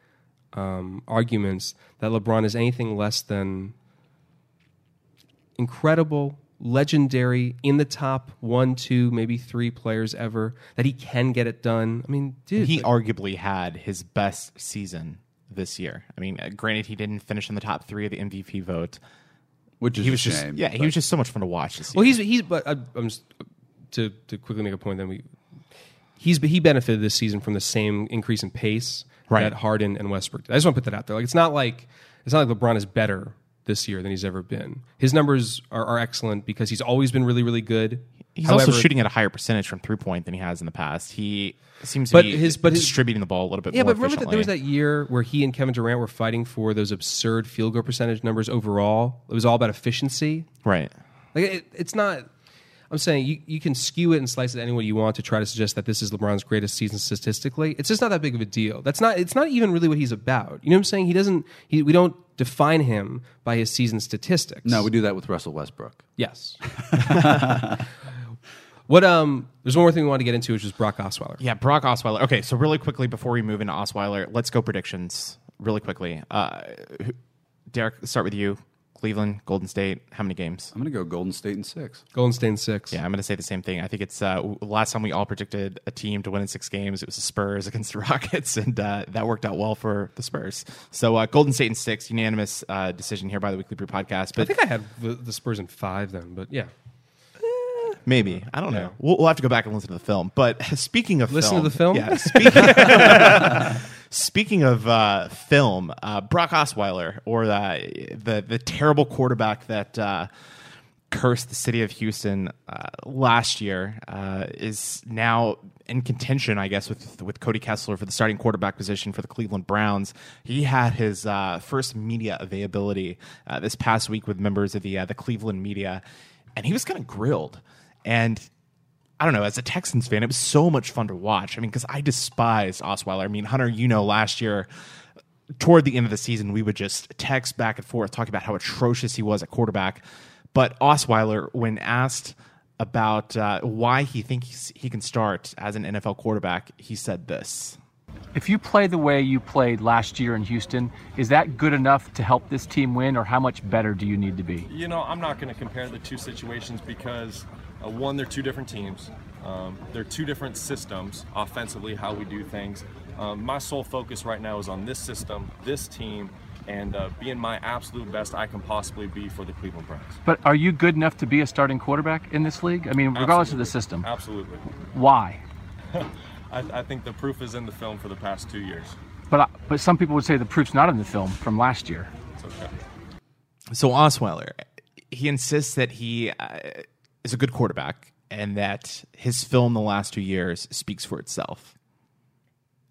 S3: um, arguments that LeBron is anything less than incredible, legendary, in the top one, two, maybe three players ever, that he can get it done. I mean, dude.
S2: He
S3: like-
S2: arguably had his best season this year. I mean, uh, granted, he didn't finish in the top three of the MVP vote.
S4: which is
S2: He was
S4: a
S2: just
S4: shame.
S2: yeah, he was just so much fun to watch this year.
S3: well, he's, he's, but I, I'm just, to, to quickly make a point, then we, he's, he benefited this season from the same increase in pace
S2: Right.
S3: that Harden and Westbrook did. I just want to put that out there. Like, it's not like, it's not like LeBron is better this year than he's ever been. His numbers are, are excellent because he's always been really, really good.
S2: He's
S3: However-
S2: also shooting at a higher percentage from three point than he has in the past. He seems to
S3: But
S2: be
S3: his- but his-
S2: distributing the ball a little bit
S3: Yeah, but remember that there was that year where he and Kevin Durant were fighting for those absurd field goal percentage numbers overall. It was all about efficiency.
S2: right.
S3: Like it, it's not. I'm saying you, you can skew it and slice it any way you want to try to suggest that this is LeBron's greatest season statistically. It's just not that big of a deal. That's not. It's not even really what he's about. You know what I'm saying? He doesn't. He, we don't define him by his season statistics.
S4: no, we do that with Russell Westbrook.
S3: Yes. (laughs) what um? There's one more thing we want to get into, which is Brock Osweiler.
S2: Yeah, Brock Osweiler. Okay, so really quickly before we move into Osweiler, let's go predictions really quickly. Uh, Derek, start with you. Cleveland, Golden State. How many games?
S4: I'm going to go Golden State in six.
S3: Golden State in six.
S2: Yeah, I'm going to say the same thing. I think it's uh, last time we all predicted a team to win in six games. It was the Spurs (laughs) against the Rockets, and uh, that worked out well for the Spurs. So uh, Golden State in six, unanimous uh, decision here by the Weekly Brew podcast. But I
S3: think I had the, the Spurs in five then, but yeah.
S2: Maybe I don't know. We'll, we'll have to go back and listen to the film. But (laughs) speaking of
S3: Listen
S2: film,
S3: to the film?
S2: yeah. (laughs) Speaking, (laughs) speaking of uh, film, uh, Brock Osweiler, or the the, the terrible quarterback that. Uh, cursed the city of Houston uh, last year uh, is now in contention, I guess, with with Cody Kessler for the starting quarterback position for the Cleveland Browns. He had his uh, first media availability uh, this past week with members of the uh, the Cleveland media, and he was kind of grilled. And I don't know, as a Texans fan, it was so much fun to watch. I mean, because I despised Osweiler. I mean, Hunter, you know, last year toward the end of the season, we would just text back and forth talking about how atrocious he was at quarterback. But Osweiler, when asked about uh, why he thinks he can start as an NFL quarterback, he said this.
S5: If you play the way you played last year in Houston, is that good enough to help this team win, or how much better do you need to be?
S6: You know, I'm not going to compare the two situations because, uh, one, they're two different teams. Um, they're two different systems, offensively, how we do things. Um, my sole focus right now is on this system, this team, and uh, being my absolute best I can possibly be for the Cleveland Browns.
S5: But are you good enough to be a starting quarterback in this league? I mean, regardless of the system.
S6: Absolutely.
S5: Why? (laughs)
S6: I, I think the proof is in the film for the past two years.
S5: But I- but some people would say the proof's not in the film from last year.
S6: It's okay.
S2: So Osweiler, he insists that he uh, is a good quarterback and that his film the last two years speaks for itself.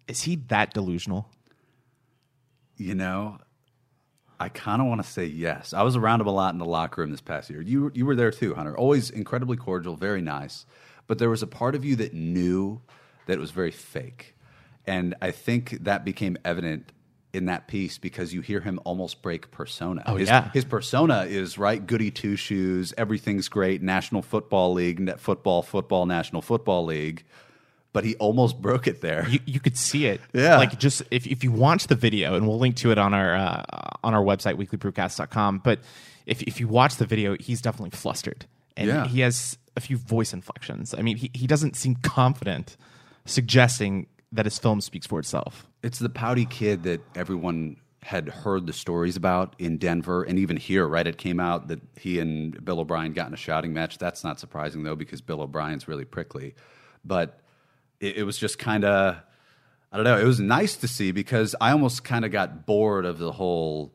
S2: Is he that delusional?
S4: You know, I kind of want to say yes. I was around him a lot in the locker room this past year. You you were there too, Hunter. Always incredibly cordial, very nice. But there was a part of you that knew that it was very fake, and I think that became evident in that piece because you hear him almost break persona.
S2: Oh,
S4: his,
S2: yeah.
S4: his persona is right, goody two shoes, everything's great, National Football League, net football, football, National Football League. But he almost broke it there.
S2: You, you could see it.
S4: Yeah.
S2: Like just if, if you watch the video, and we'll link to it on our uh, on our website, weeklybrewcast.com. But if, if you watch the video, he's definitely flustered. And
S4: Yeah.
S2: he has a few voice inflections. I mean, he, he doesn't seem confident, suggesting that his film speaks for itself.
S4: It's the pouty kid that everyone had heard the stories about in Denver and even here, right? It came out that he and Bill O'Brien got in a shouting match. That's not surprising though, because Bill O'Brien's really prickly. But it, it was just kind of, I don't know, it was nice to see because I almost kind of got bored of the whole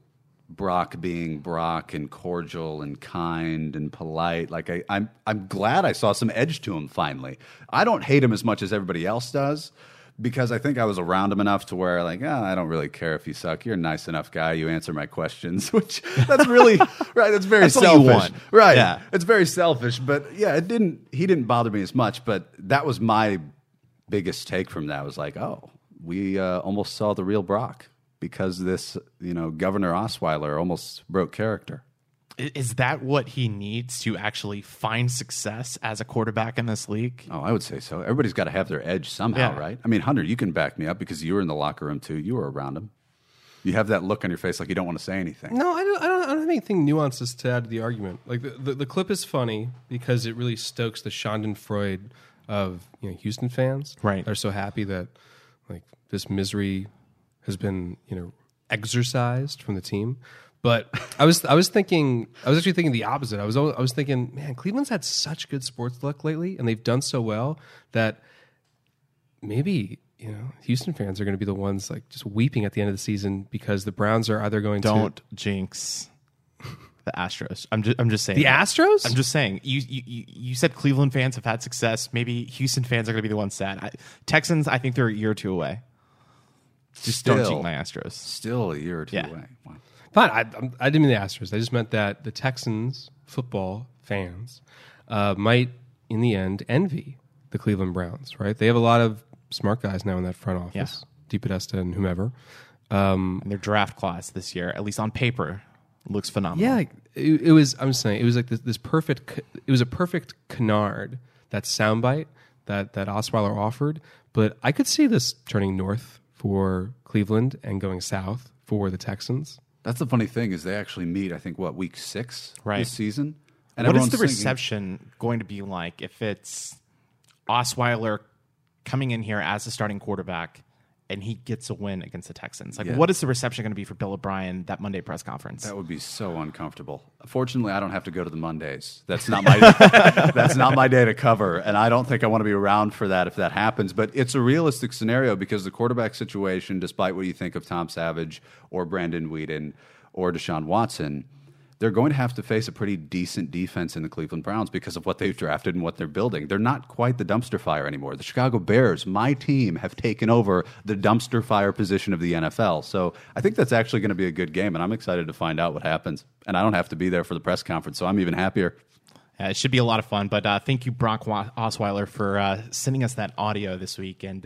S4: Brock being Brock and cordial and kind and polite. Like I, I'm, I'm glad I saw some edge to him finally. I don't hate him as much as everybody else does because I think I was around him enough to where like, oh, I don't really care if you suck. You're a nice enough guy. You answer my questions, (laughs) which that's really (laughs) right. That's very
S2: That's
S4: selfish, right?
S2: Yeah.
S4: it's very selfish. But yeah, it didn't. He didn't bother me as much. But that was my biggest take from that. Was like, oh, we uh, almost saw the real Brock because this, you know, Governor Osweiler almost broke character.
S2: I- Is that what he needs to actually find success as a quarterback in this league?
S4: Oh, I would say so. Everybody's got to have their edge somehow,
S2: Yeah.
S4: right? I mean, Hunter, you can back me up because you were in the locker room too. You were around him. You have that look on your face like you don't want to say anything.
S3: No, I don't, I don't. I don't have anything nuances to add to the argument. Like the, the, the clip is funny because it really stokes the Schadenfreude of you know Houston fans.
S2: Right.
S3: They're so happy that like this misery has been you know exorcised from the team. But I was I was thinking I was actually thinking the opposite. I was I was thinking, man, Cleveland's had such good sports luck lately, and they've done so well that maybe you know Houston fans are going to be the ones like just weeping at the end of the season because the Browns are either going to
S2: Don't jinx the Astros. I'm just I'm just saying
S3: The
S2: that.
S3: Astros?
S2: I'm just saying. You, you you you said Cleveland fans have had success. Maybe Houston fans are going to be the ones sad. I, Texans, I think they're a year or two away. Just don't
S4: Still.
S2: jinx my Astros.
S4: Still a year or two
S2: Yeah.
S4: away. Wow.
S3: Fine. I, I'm- didn't mean the Astros. I just meant that the Texans football fans uh, might, in the end, envy the Cleveland Browns. Right? They have a lot of smart guys now in that front office. DePodesta and whomever.
S2: And their draft class this year, at least on paper, looks phenomenal.
S3: Yeah, it, it was. I'm saying it was like this, this perfect. It was a perfect canard that soundbite that that Osweiler offered. But I could see this turning north for Cleveland and going south for the Texans.
S4: That's the funny thing is they actually meet. I think what week six
S2: Right.
S4: this season.
S2: what is the
S4: thinking-
S2: reception going to be like if it's Osweiler coming in here as a starting quarterback and he gets a win against the Texans? Like,
S4: Yeah.
S2: what is the reception going to be for Bill O'Brien that Monday press conference?
S4: That would be so uncomfortable. Fortunately, I don't have to go to the Mondays. That's not my (laughs) that's not my day to cover, and I don't think I want to be around for that if that happens. But it's a realistic scenario because the quarterback situation, despite what you think of Tom Savage or Brandon Weeden or Deshaun Watson, they're going to have to face a pretty decent defense in the Cleveland Browns because of what they've drafted and what they're building. They're not quite the dumpster fire anymore. The Chicago Bears, my team, have taken over the dumpster fire position of the NFL. So I think that's actually going to be a good game, and I'm excited to find out what happens. And I don't have to be there for the press conference, so I'm even happier.
S2: Uh, it should be a lot of fun. But uh, thank you, Brock Osweiler, for uh, sending us that audio this week. And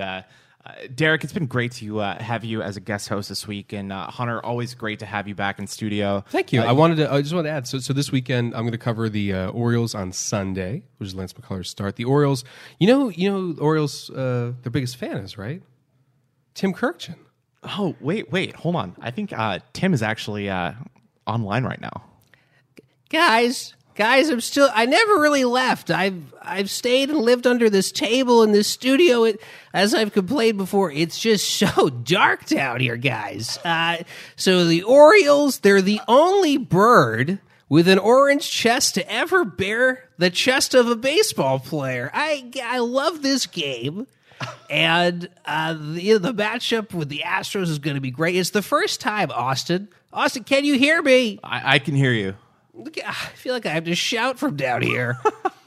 S2: uh, Derek, it's been great to uh, have you as a guest host this week. And uh, Hunter, always great to have you back in studio.
S3: Thank you.
S2: Uh,
S3: I wanted to. I just want to add. So, so this weekend I'm going to cover the uh, Orioles on Sunday, which is Lance McCullers' start. The Orioles. You know. You know. Orioles. Uh, their biggest fan is right. Tim Kirkchin.
S2: Oh, wait, wait, hold on. I think uh, Tim is actually uh, online right now.
S7: guys guys i'm still i never really left i've i've stayed and lived under this table in this studio it, as i've complained before it's just (laughs) so dark down here guys uh, so the orioles they're the only bird with an orange chest to ever bear the chest of a baseball player i i love this game and uh, the, the matchup with the Astros is going to be great. It's the first time, Austin, Austin, can you hear me?
S2: I, I can hear you.
S7: Look, I feel like I have to shout from down here.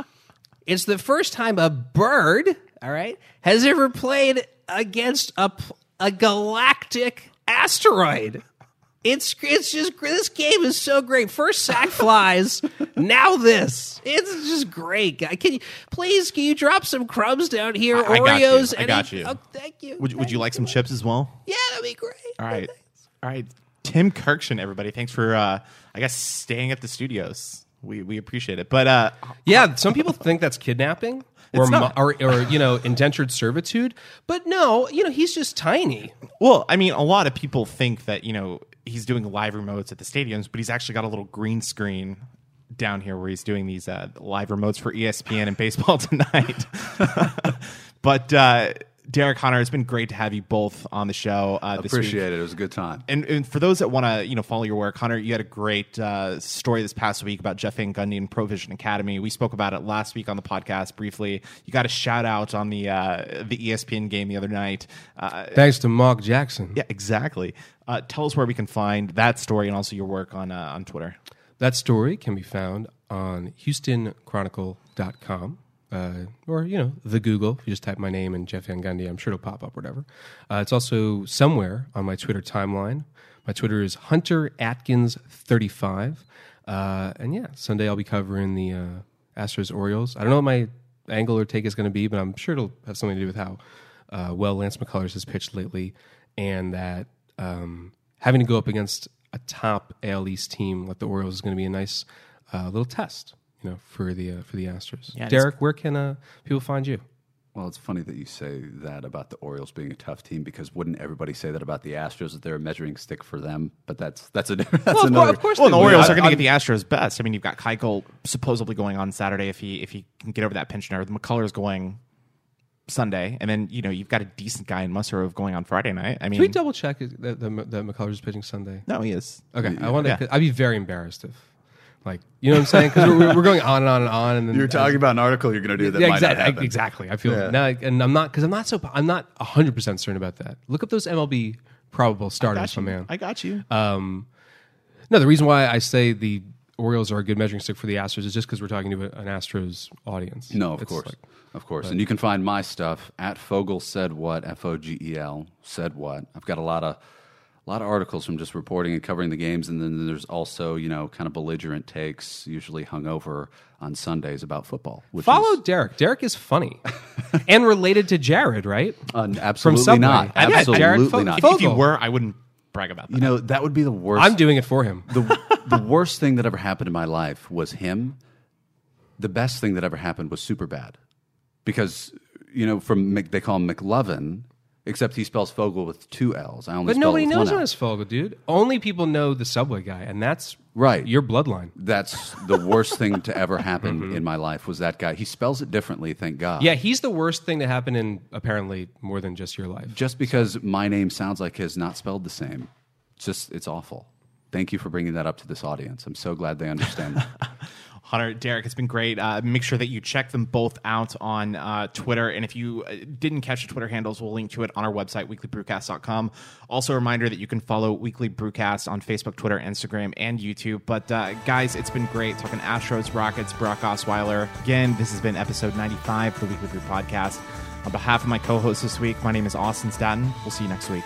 S7: (laughs) it's the first time a bird, all right, has ever played against a a galactic asteroid. It's it's just this game is so great. First sack (laughs) flies, now this. It's just great. Can you please can you drop some crumbs down here?
S2: I- I got.
S7: Oreos.
S2: I
S7: any-
S2: got you.
S7: Oh, thank you.
S2: Would, would you like some chips as well?
S7: Yeah, that'd be great.
S2: All right. All right. Tim Kirkshin, everybody. Thanks for, uh, I guess, staying at the studios. We, we appreciate it. But uh,
S3: Yeah, some people think that's kidnapping or, mo- or or you know indentured servitude, but no, you know he's just tiny.
S2: Well, I mean, a lot of people think that you know he's doing live remotes at the stadiums, but he's actually got a little green screen down here where he's doing these uh, live remotes for ESPN and baseball (laughs) tonight. (laughs) but uh, Derek Hunter, it's been great to have you both on the show. Uh, this week.
S4: Appreciate it. It was a good time.
S2: And, and for those that want to, you know, follow your work, Hunter, you had a great uh, story this past week about Jeff Van Gundy and Provision Academy. We spoke about it last week on the podcast briefly. You got a shout out on the uh, the ESPN game the other night. Uh,
S3: Thanks to Mark Jackson.
S2: yeah, exactly. Uh, tell us where we can find that story and also your work on uh, on Twitter.
S3: That story can be found on HoustonChronicle.com. Uh, or you know the Google. If you just type my name and Jeff Van Gundy, I'm sure it'll pop up. Whatever. Uh, it's also somewhere on my Twitter timeline. My Twitter is Hunter Atkins 35. Uh, and yeah, Sunday I'll be covering the uh, Astros Orioles. I don't know what my angle or take is going to be, but I'm sure it'll have something to do with how uh, well Lance McCullers has pitched lately, and that um, having to go up against a top AL East team like the Orioles is going to be a nice uh, little test, you know, for the uh, for the Astros.
S2: Yeah,
S3: Derek, where can uh, people find you?
S4: Well, it's funny that you say that about the Orioles being a tough team because wouldn't everybody say that about the Astros that they're a measuring stick for them? But that's that's a (laughs) that's
S3: Well, of
S4: another.
S3: course- of course
S2: Well, the
S3: they would.
S2: Orioles are going to get the Astros best. I mean, you've got Keuchel supposedly going on Saturday if he if he can get over that pinch nerve. The McCullers going Sunday, and then you know you've got a decent guy in Musgrove going on Friday night. I mean,
S3: Can we double check that the, the, the McCullers is pitching Sunday?
S2: no, he is.
S3: Okay, I want to.
S2: Yeah.
S3: I'd be very embarrassed if, like, you know what I'm saying? Because we're, we're going on and on and on, and then
S4: You're talking about an article you're going to do that
S3: yeah,
S4: might
S3: exactly.
S4: not happen.
S3: Exactly. I feel
S4: Yeah.
S3: now, and I'm not because I'm not so. I'm not 100 percent certain about that. Look up those MLB probable starters, my man.
S2: I got you.
S3: Um, no, the reason why I say the Orioles are a good measuring stick for the Astros is just because we're talking to an Astros audience.
S4: No, of
S3: It's
S4: course,
S3: like-
S4: of course. And you can find my stuff at Fogel said what F O G E L said what. I've got a lot of a lot of articles from just reporting and covering the games, and then there's also you know kind of belligerent takes, usually hungover on Sundays about football. Which
S3: Follow
S4: is,
S3: Derek. Derek is funny (laughs) and related to Jared, right?
S4: uh, absolutely
S3: Subway.
S4: not.
S3: I bet
S4: Absolutely
S3: Jared Fo-
S4: not.
S2: if, if you were, I wouldn't brag about that.
S4: You know that would be the worst.
S3: I'm doing it for him.
S4: the the worst thing that ever happened in my life was him. The best thing that ever happened was Superbad, because you know from Mc, they call him McLovin, except he spells Fogel with two L's. I only
S3: But
S4: spell
S3: nobody
S4: it with
S3: knows
S4: one
S3: him
S4: L.
S3: as Fogel, dude. Only people know the Subway guy, and that's
S4: Right.
S3: your bloodline.
S4: That's the worst thing to ever (laughs) happen
S3: Mm-hmm.
S4: in my life was that guy. He spells it differently, thank God.
S3: Yeah, he's the worst thing to happen in apparently more than just your life.
S4: Just because my name sounds like his, not spelled the same. It's just it's awful. Thank you for bringing that up to this audience. I'm so glad they understand that. (laughs)
S2: Hunter, Derek, it's been great. Uh, make sure that you check them both out on uh, Twitter. And if you uh, didn't catch the Twitter handles, we'll link to it on our website, weeklybrewcast.com. Also, a reminder that you can follow Weekly Brewcast on Facebook, Twitter, Instagram, and YouTube. But uh, guys, it's been great talking Astros, Rockets, Brock Osweiler. Again, this has been episode 95 of the Weekly Brew Podcast. On behalf of my co host this week, my name is Austin Staton. We'll see you next week.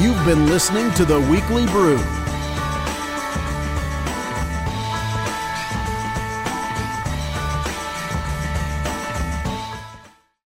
S1: You've been listening to The Weekly Brew,